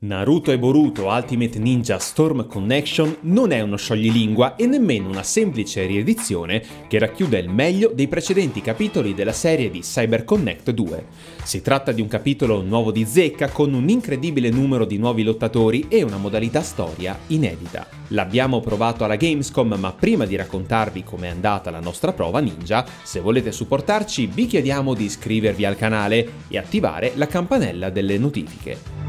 Naruto e Boruto Ultimate Ninja Storm Connection non è uno scioglilingua e nemmeno una semplice riedizione che racchiude il meglio dei precedenti capitoli della serie di Cyber Connect 2. Si tratta di un capitolo nuovo di zecca con un incredibile numero di nuovi lottatori e una modalità storia inedita. L'abbiamo provato alla Gamescom, ma prima di raccontarvi com'è andata la nostra prova ninja, se volete supportarci vi chiediamo di iscrivervi al canale e attivare la campanella delle notifiche.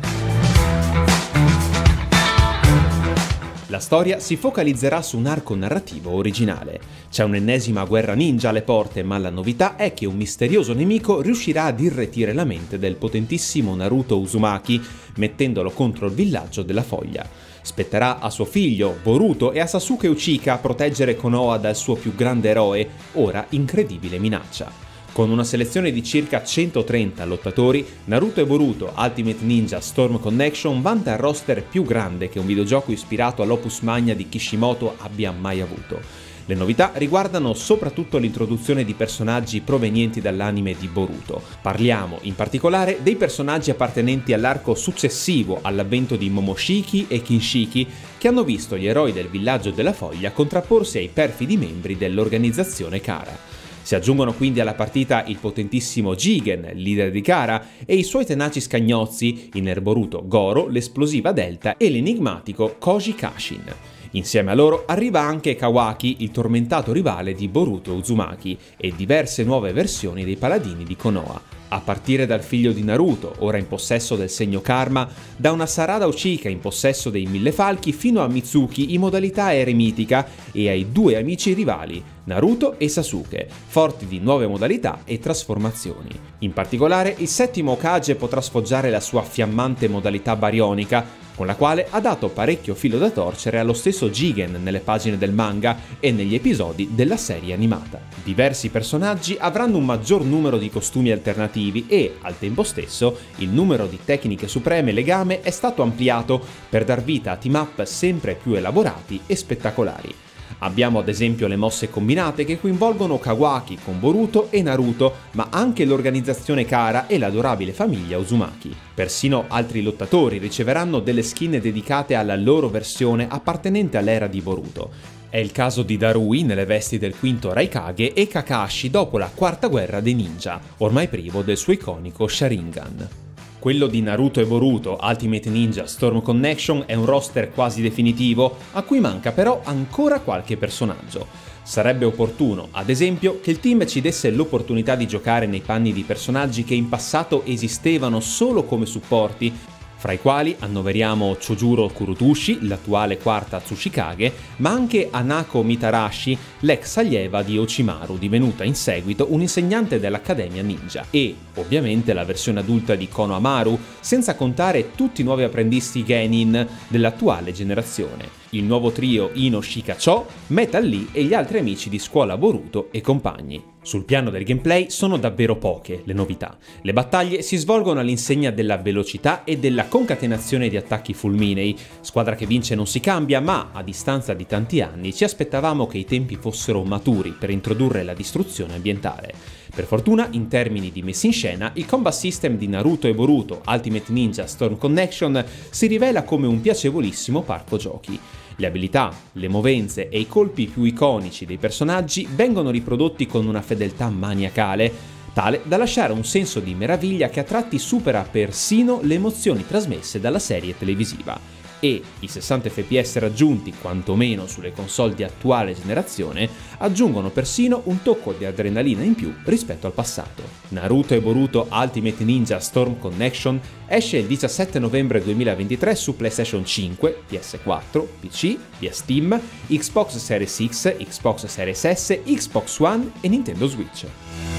La storia si focalizzerà su un arco narrativo originale. C'è un'ennesima guerra ninja alle porte, ma la novità è che un misterioso nemico riuscirà ad irretire la mente del potentissimo Naruto Uzumaki, mettendolo contro il villaggio della foglia. Spetterà a suo figlio, Boruto, e a Sasuke Uchika proteggere Konoha dal suo più grande eroe, ora incredibile minaccia. Con una selezione di circa 130 lottatori, Naruto e Boruto Ultimate Ninja Storm Connection vanta il roster più grande che un videogioco ispirato all'opus magna di Kishimoto abbia mai avuto. Le novità riguardano soprattutto l'introduzione di personaggi provenienti dall'anime di Boruto. Parliamo in particolare dei personaggi appartenenti all'arco successivo all'avvento di Momoshiki e Kinshiki che hanno visto gli eroi del villaggio della foglia contrapporsi ai perfidi membri dell'organizzazione Kara. Si aggiungono quindi alla partita il potentissimo Jigen, leader di Kara, e i suoi tenaci scagnozzi, il nerboruto Goro, l'esplosiva Delta e l'enigmatico Koji Kashin. Insieme a loro arriva anche Kawaki, il tormentato rivale di Boruto Uzumaki, e diverse nuove versioni dei paladini di Konoha a partire dal figlio di Naruto, ora in possesso del segno Karma, da una Sarada Uchika in possesso dei Mille Falchi fino a Mitsuki in modalità eremitica e ai due amici rivali, Naruto e Sasuke, forti di nuove modalità e trasformazioni. In particolare, il settimo Okage potrà sfoggiare la sua fiammante modalità barionica, con la quale ha dato parecchio filo da torcere allo stesso Jigen nelle pagine del manga e negli episodi della serie animata. Diversi personaggi avranno un maggior numero di costumi alternativi e, al tempo stesso, il numero di tecniche supreme legame è stato ampliato per dar vita a team up sempre più elaborati e spettacolari. Abbiamo ad esempio le mosse combinate che coinvolgono Kawaki con Boruto e Naruto, ma anche l'organizzazione Kara e l'adorabile famiglia Uzumaki. Persino altri lottatori riceveranno delle skin dedicate alla loro versione appartenente all'era di Boruto. È il caso di Darui nelle vesti del quinto Raikage e Kakashi dopo la quarta guerra dei ninja, ormai privo del suo iconico Sharingan. Quello di Naruto e Boruto Ultimate Ninja Storm Connection è un roster quasi definitivo, a cui manca però ancora qualche personaggio. Sarebbe opportuno, ad esempio, che il team ci desse l'opportunità di giocare nei panni di personaggi che in passato esistevano solo come supporti, fra i quali annoveriamo Chojuro Kurutushi, l'attuale quarta Tsushikage, ma anche Anako Mitarashi, l'ex allieva di Ochimaru, divenuta in seguito un'insegnante dell'Accademia Ninja, e ovviamente la versione adulta di Kono Amaru, senza contare tutti i nuovi apprendisti Genin dell'attuale generazione il nuovo trio Ino Shikacho, Metal Lee e gli altri amici di scuola Boruto e compagni. Sul piano del gameplay sono davvero poche le novità. Le battaglie si svolgono all'insegna della velocità e della concatenazione di attacchi fulminei. Squadra che vince non si cambia, ma a distanza di tanti anni ci aspettavamo che i tempi fossero maturi per introdurre la distruzione ambientale. Per fortuna, in termini di messa in scena, il combat system di Naruto e Boruto Ultimate Ninja Storm Connection si rivela come un piacevolissimo parco giochi. Le abilità, le movenze e i colpi più iconici dei personaggi vengono riprodotti con una fedeltà maniacale, tale da lasciare un senso di meraviglia che a tratti supera persino le emozioni trasmesse dalla serie televisiva e i 60 fps raggiunti quantomeno sulle console di attuale generazione aggiungono persino un tocco di adrenalina in più rispetto al passato. Naruto e Boruto Ultimate Ninja Storm Connection esce il 17 novembre 2023 su PlayStation 5, PS4, PC, via Steam, Xbox Series X, Xbox Series S, Xbox One e Nintendo Switch.